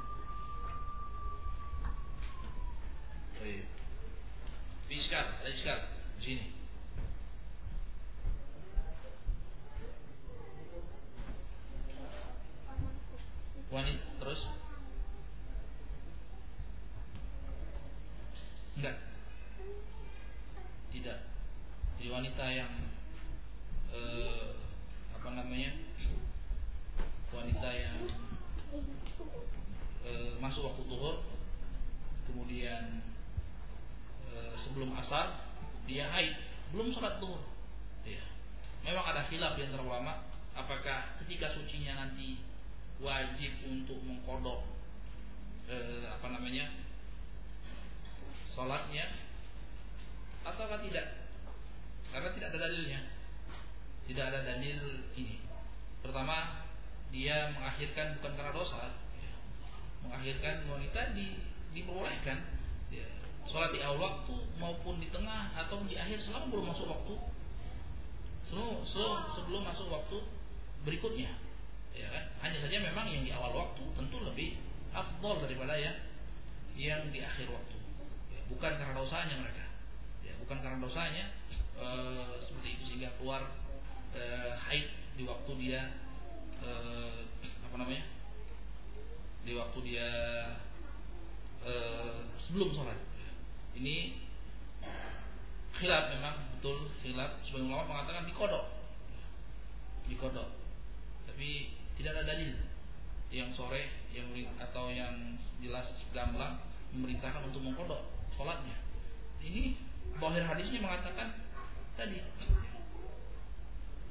Baik. Fiskal, ada fiskal sini. wanita terus enggak tidak jadi wanita yang eh, apa namanya wanita yang eh, masuk waktu zuhur kemudian eh, sebelum asar dia haid belum sholat zuhur. Ya. memang ada khilaf di antara ulama apakah ketika sucinya nanti wajib untuk mengkodok eh, apa namanya sholatnya ataukah tidak? Karena tidak ada dalilnya. Tidak ada dalil ini. Pertama dia mengakhirkan bukan karena dosa mengakhirkan wanita di, diperbolehkan ya, sholat di awal waktu maupun di tengah atau di akhir selama belum masuk waktu sebelum, sebelum masuk waktu berikutnya ya kan? Hanya saja memang yang di awal waktu tentu lebih afdol daripada yang yang di akhir waktu. Ya, bukan karena dosanya mereka. Ya, bukan karena dosanya e, seperti itu sehingga keluar e, haid di waktu dia e, apa namanya? Di waktu dia e, sebelum sholat. Ini khilaf memang betul khilaf sebagian ulama mengatakan dikodok dikodok tapi tidak ada dalil yang sore yang atau yang jelas gamblang memerintahkan untuk mengkodok sholatnya. Ini bahir hadisnya mengatakan tadi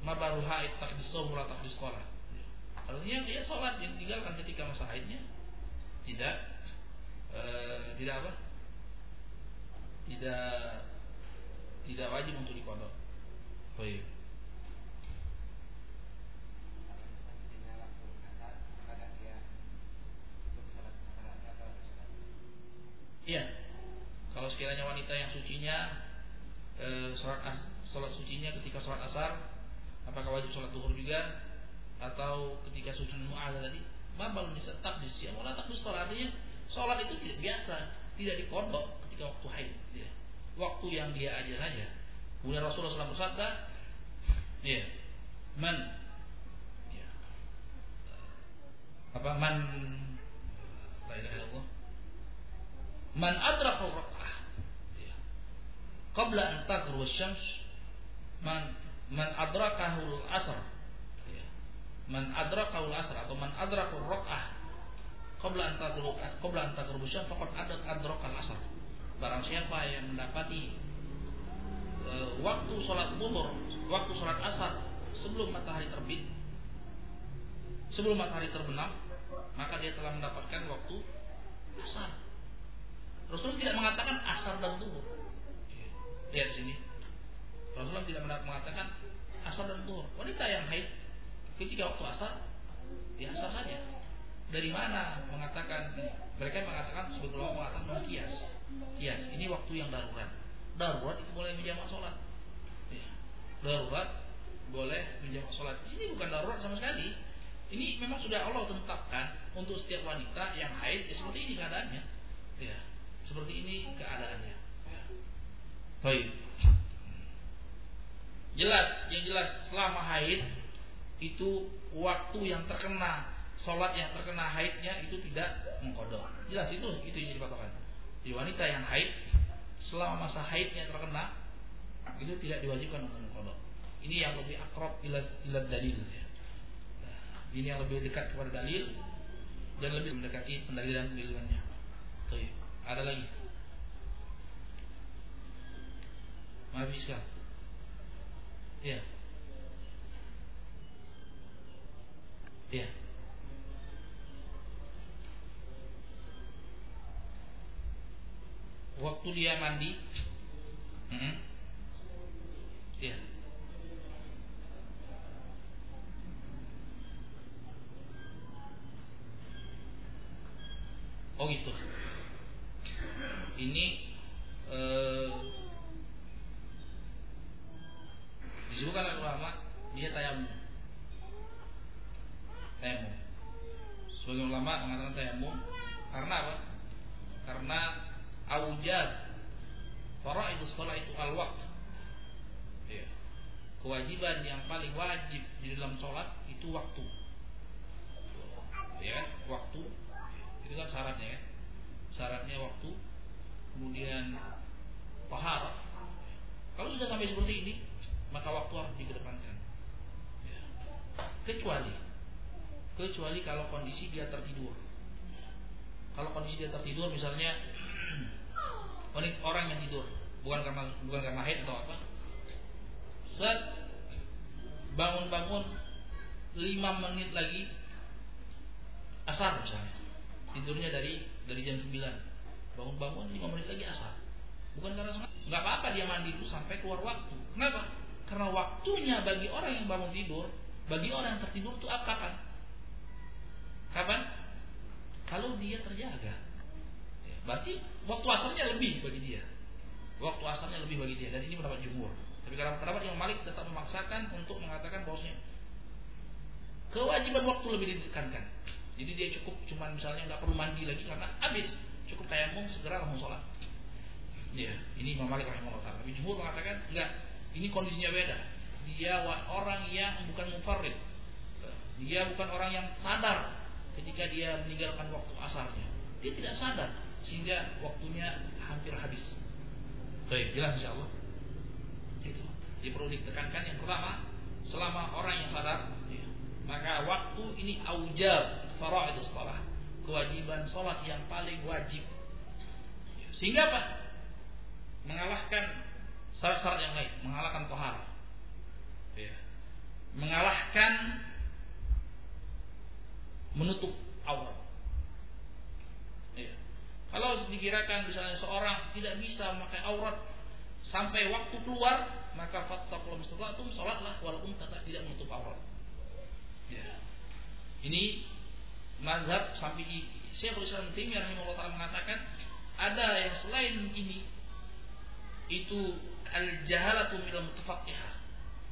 mabaru haid tak Harusnya dia sholat yang tinggalkan ketika masa haidnya tidak e, tidak apa? Tidak tidak wajib untuk dikodok. Oh iya. Iya. Kalau sekiranya wanita yang sucinya eh, sholat as, sholat sucinya ketika sholat asar, apakah wajib sholat duhur juga? Atau ketika suci mu'adzah tadi? Babal bisa takdis ya, mau takdis sholat artinya sholat itu tidak biasa, tidak dikodok ketika waktu haid. Ya. Waktu yang dia aja saja. Kemudian Rasulullah SAW bersabda, ya, man, ya, apa man, la ilaha man adraka rak'ah, ya, qabla an taghrub syams man man adrakahu al-asr, ya, man adrakahu al-asr atau man adrakahu rak'ah qabla an taghrub qabla an taghrub syams faqad adraka al-asr. Barang siapa yang mendapati e, waktu sholat zuhur, waktu sholat asar sebelum matahari terbit, sebelum matahari terbenam, maka dia telah mendapatkan waktu asar. Rasulullah tidak mengatakan asar dan zuhur. Lihat sini. Rasulullah tidak mengatakan asar dan zuhur. Wanita yang haid ketika waktu asar, ya asar saja. Dari mana mengatakan mereka mengatakan sebelum mengatakan kias. Kias ini waktu yang darurat darurat itu boleh menjamak sholat. Ya. Darurat boleh menjamak sholat. Ini bukan darurat sama sekali. Ini memang sudah Allah tetapkan untuk setiap wanita yang haid ya seperti ini keadaannya. Ya, seperti ini keadaannya. Ya. Baik. Jelas, yang jelas selama haid itu waktu yang terkena sholat yang terkena haidnya itu tidak mengkodok. Jelas itu itu yang jadi. Di wanita yang haid selama masa haidnya terkena itu tidak diwajibkan untuk mengkodok. Ini yang lebih akrab ila, dalil. Ini yang lebih dekat kepada dalil dan lebih mendekati pendalilan pendalilannya. Tuh, ada lagi. Maaf sekali. Ya. Ya. waktu dia mandi. Hmm, ya oh gitu. Ini eh, disebutkan oleh ulama dia tayamum tayamum sebagian ulama mengatakan tayamum karena apa? Karena aujad faraidus salat itu al waktu ya. kewajiban yang paling wajib di dalam sholat itu waktu. Ya waktu. Itu kan syaratnya ya syaratnya waktu. Kemudian pahala kalau sudah sampai seperti ini maka waktu harus dikedepankan ya. kecuali kecuali kalau kondisi dia tertidur. Kalau kondisi dia tertidur misalnya orang yang tidur. Bukan karena bukan karena haid atau apa. Saat bangun-bangun lima menit lagi asar misalnya. Tidurnya dari dari jam 9 bangun-bangun lima menit lagi asar. Bukan karena nggak apa-apa dia mandi dulu sampai keluar waktu. Kenapa? Karena waktunya bagi orang yang bangun tidur bagi orang yang tertidur itu apa kan kapan kalau dia terjaga Berarti waktu asalnya lebih bagi dia. Waktu asalnya lebih bagi dia dan ini pendapat jumhur. Tapi kalau pendapat yang Malik tetap memaksakan untuk mengatakan bahwasanya kewajiban waktu lebih ditekankan. Jadi dia cukup cuma misalnya nggak perlu mandi lagi karena habis cukup tayamum segera langsung sholat. Ya, ini Imam Malik rahimahullah taala. Tapi jumhur mengatakan enggak, ini kondisinya beda. Dia orang yang bukan mufarrid. Dia bukan orang yang sadar ketika dia meninggalkan waktu asarnya. Dia tidak sadar sehingga waktunya hampir habis. Baik, jelas insya Allah. Itu. Jadi perlu ditekankan yang pertama, selama orang yang sadar, ya, maka waktu ini aujab itu sholat. Kewajiban sholat yang paling wajib. Sehingga apa? Mengalahkan syarat-syarat yang lain, mengalahkan tohar. Ya. Mengalahkan menutup aurat. Kalau dikirakan misalnya seorang tidak bisa memakai aurat sampai waktu keluar, maka fattaqul itu salatlah walaupun tetap tidak menutup aurat. Ya. Ini mazhab sampai Syekhul Islam Taimiyah rahimahullah taala mengatakan ada yang selain ini itu al jahalatu minal mutafaqihah.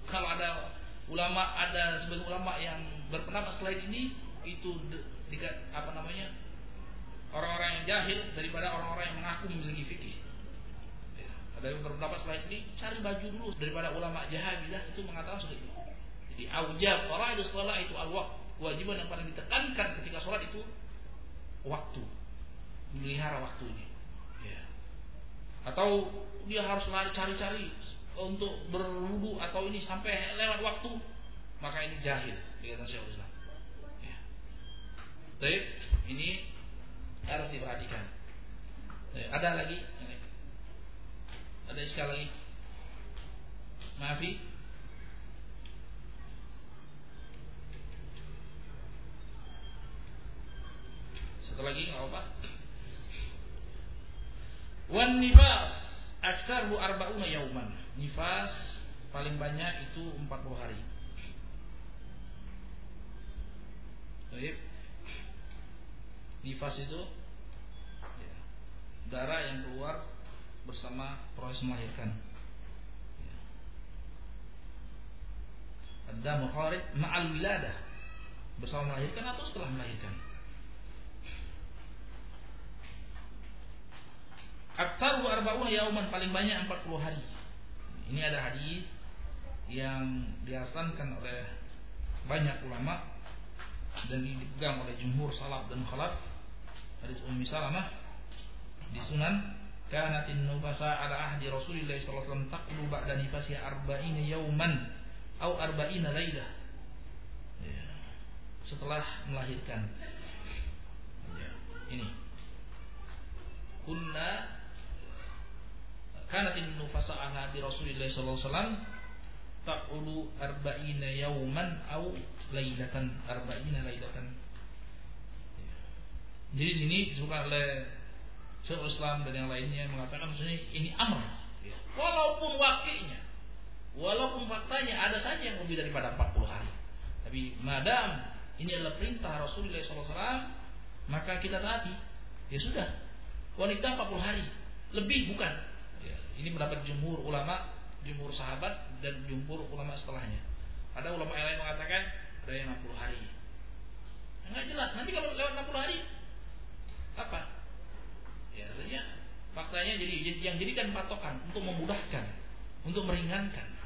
Kalau ada ulama ada sebagian ulama yang berpendapat selain ini itu di, apa namanya orang-orang yang jahil daripada orang-orang yang mengaku memiliki fikih. Ya, ada yang berpendapat selain ini cari baju dulu daripada ulama jahabilah itu mengatakan seperti itu. Jadi aujab faraid salat itu al-waqt. Kewajiban yang paling ditekankan ketika sholat itu waktu. Melihara waktunya. Ya. Atau dia harus lari cari-cari untuk berwudu atau ini sampai lewat waktu maka ini jahil kata Syekh Islam. Baik, ini harus diperhatikan. Baik, ada lagi? Ada sekali lagi? Maafi? Satu lagi nggak apa? Wan nifas aktsaru arba'una yauman. Nifas paling banyak itu 40 hari. Baik. Nifas itu ya, darah yang keluar bersama proses melahirkan. Ya. Ada mukharij ma'al wiladah bersama melahirkan atau setelah melahirkan. Aktaru arba'una yauman paling banyak 40 hari. Ini ada hadis yang dihasankan oleh banyak ulama dan dipegang oleh jumhur salaf dan khalaf. Hadis Ummi Salamah di Sunan kanatin nufasa ala ahdi Rasulillah sallallahu alaihi wasallam taqlu ba'da nifasi arba'ina yauman atau arba'ina lailah. Ya. Setelah melahirkan. Ya. Ini. Kunna kanat nufasa ala di Rasulillah sallallahu alaihi wasallam taqulu arba'ina yauman au lailatan arba'ina lailatan. Jadi di sini disebutkan oleh Syekh Islam dan yang lainnya mengatakan maksudnya ini amr. Walaupun wakilnya, walaupun faktanya ada saja yang lebih daripada 40 hari. Tapi madam ini adalah perintah Rasulullah SAW, maka kita taati. Ya sudah, wanita 40 hari, lebih bukan. Ini mendapat jumhur ulama, jumhur sahabat dan jumhur ulama setelahnya. Ada ulama yang lain mengatakan ada yang 60 hari. Enggak jelas. Nanti kalau lewat 60 hari apa? Ya, artinya faktanya jadi yang jadikan patokan untuk memudahkan, untuk meringankan.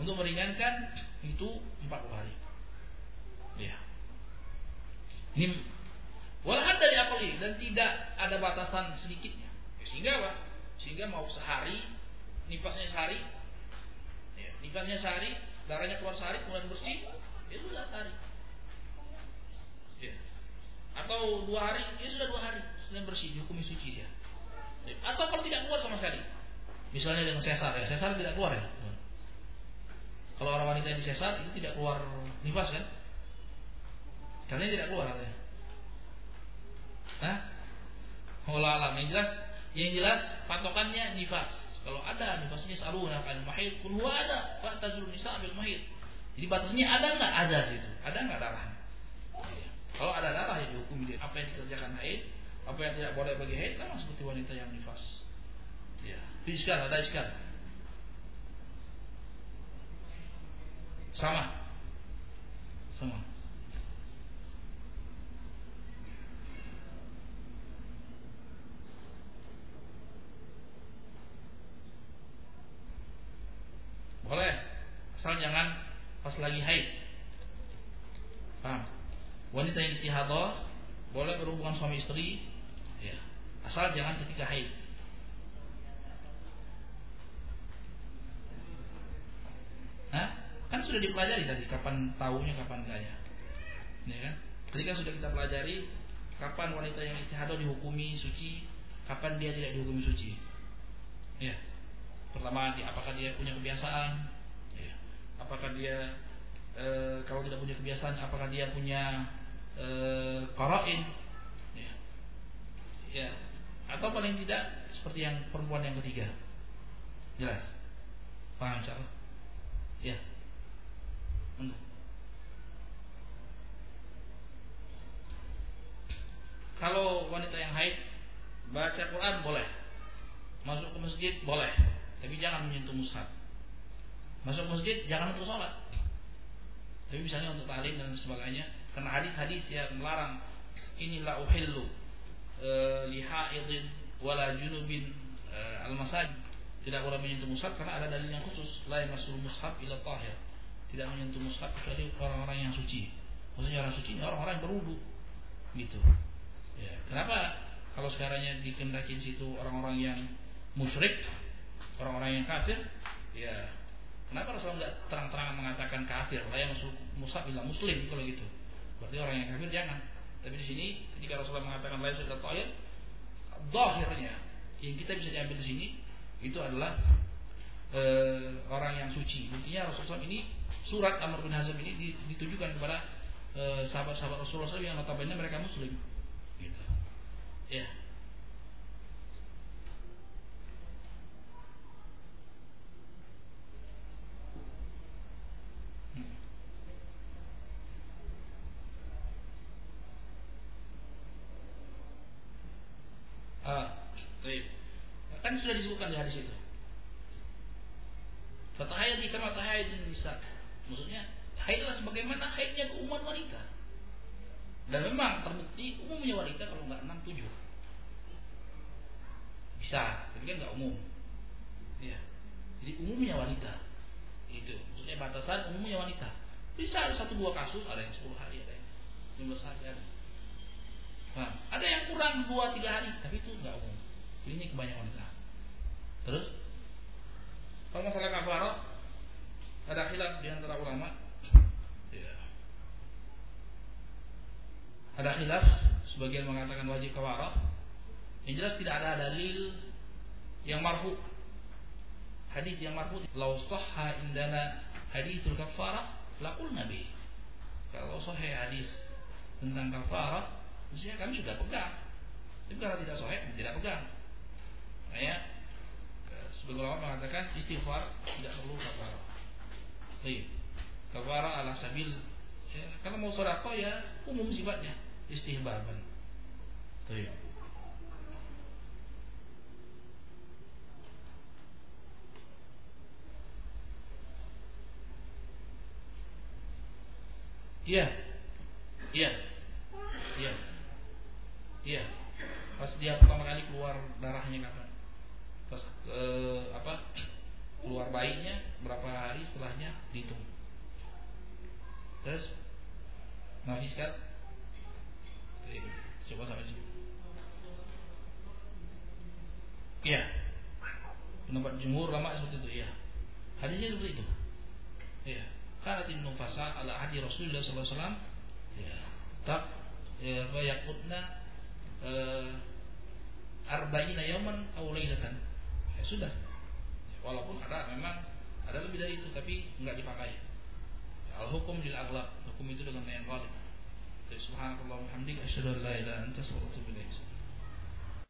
Untuk meringankan itu 40 hari. Ya. Ini walahan dari apalagi dan tidak ada batasan sedikitnya. Sehingga apa? Sehingga mau sehari, nifasnya sehari, ya, nifasnya sehari, darahnya keluar sehari, kemudian bersih, ya sudah sehari. Atau dua hari, ya sudah dua hari, sudah bersih, dihukumi suci dia. Atau kalau tidak keluar sama sekali, misalnya dengan sesar, ya sesar tidak keluar ya. Kalau orang wanita yang disesar itu tidak keluar nifas kan? Karena tidak keluar katanya. Hah? Allah alam yang jelas yang jelas patokannya nifas. Kalau ada nifasnya saruna kan mahid pun ada. Fa'tazul nisa bil mahid. Jadi batasnya ada nggak? Ada situ. Ada nggak darah? Kalau ada darah ya dihukum dia. Apa yang dikerjakan haid, apa yang tidak boleh bagi haid sama seperti wanita yang nifas. Ya. Iskal ada iskal. Sama. Sama. Boleh. Asal jangan pas lagi haid. Paham? Wanita yang istihadah boleh berhubungan suami istri ya. Asal jangan ketika haid. Hah? Kan sudah dipelajari tadi kapan tahunya kapan enggaknya. Ya kan? Ketika sudah kita pelajari kapan wanita yang istihadah dihukumi suci, kapan dia tidak dihukumi suci. Ya. Pertama, apakah dia punya kebiasaan? Ya. Apakah dia e, kalau tidak punya kebiasaan, apakah dia punya e, karain? Ya. ya. Atau paling tidak seperti yang perempuan yang ketiga. Jelas? Paham insyaallah? Ya. Untuk. Kalau wanita yang haid baca Quran boleh masuk ke masjid boleh tapi jangan menyentuh mushaf masuk masjid jangan untuk sholat tapi misalnya untuk talim dan sebagainya karena hadis-hadis yang melarang inilah uhillu e, lihaidin wala junubin e, al masajid tidak boleh menyentuh mushaf karena ada dalil yang khusus. La masul mushaf ila tahir. Tidak menyentuh mushaf kecuali orang-orang yang suci. Maksudnya orang suci ini orang-orang yang berwudu. Gitu. Ya kenapa kalau sekarangnya dikendakin situ orang-orang yang musyrik orang-orang yang kafir? Ya kenapa Rasulullah nggak terang-terangan mengatakan kafir? Lah yang musab bilang muslim kalau gitu berarti orang yang kafir jangan. Tapi di sini ketika Rasulullah mengatakan lain sudah toyir dohirnya yang kita bisa diambil di sini itu adalah e, orang yang suci. Buktinya Rasulullah ini surat Amr bin Hazm ini ditujukan kepada eh, sahabat-sahabat Rasulullah SAW yang notabene mereka muslim. Gitu. Ya Ah, baik. Kan sudah disebutkan di hadis itu. Fatahayat di kama tahayat bisa. Maksudnya haidlah sebagaimana haidnya keumuman wanita. Dan memang terbukti umumnya wanita kalau nggak enam tujuh. Bisa, tapi kan nggak umum. Ya. Jadi umumnya wanita. Itu. Maksudnya batasan umumnya wanita. Bisa ada satu dua kasus, ada yang sepuluh hari, ada yang belas hari, ada. Nah, ada yang kurang dua tiga hari, tapi itu nggak umum. Ini kebanyakan wanita. Terus, kalau masalah kafarah, ada khilaf di antara ulama. Ya. Ada khilaf, sebagian mengatakan wajib kafarah. Yang jelas tidak ada dalil yang marfu. Hadis yang marfu, "Lau sahha indana hadithul kafarah, laqul nabi." Kalau sahih hadis tentang kafarah, Maksudnya kami sudah pegang. Tapi kalau tidak sahih tidak pegang. Nah ya, sebagian ulama mengatakan istighfar tidak perlu kafarah. Baik. Kafarah ala sabil ya, kalau mau sedekah ya umum sifatnya istihbaban. Baik. Iya. Iya. Iya. Iya. Pas dia pertama kali keluar darahnya kapan? Pas eh, apa? Keluar bayinya berapa hari setelahnya dihitung. Terus Nafis kan? Coba sampai sini. Iya. Pendapat jumhur lama seperti itu, iya. Hadisnya seperti itu. Iya. Karena tim nufasa ala hadi Rasulullah sallallahu alaihi wasallam. Ya. Tak ya yakutna uh, arba'ina yawman aw lailatan. Ya sudah. Walaupun ada memang ada lebih dari itu tapi enggak dipakai. Ya, al hukum lil aghlab. Hukum itu dengan yang ghalib. Subhanallah wa bihamdika asyhadu an la ilaha wa.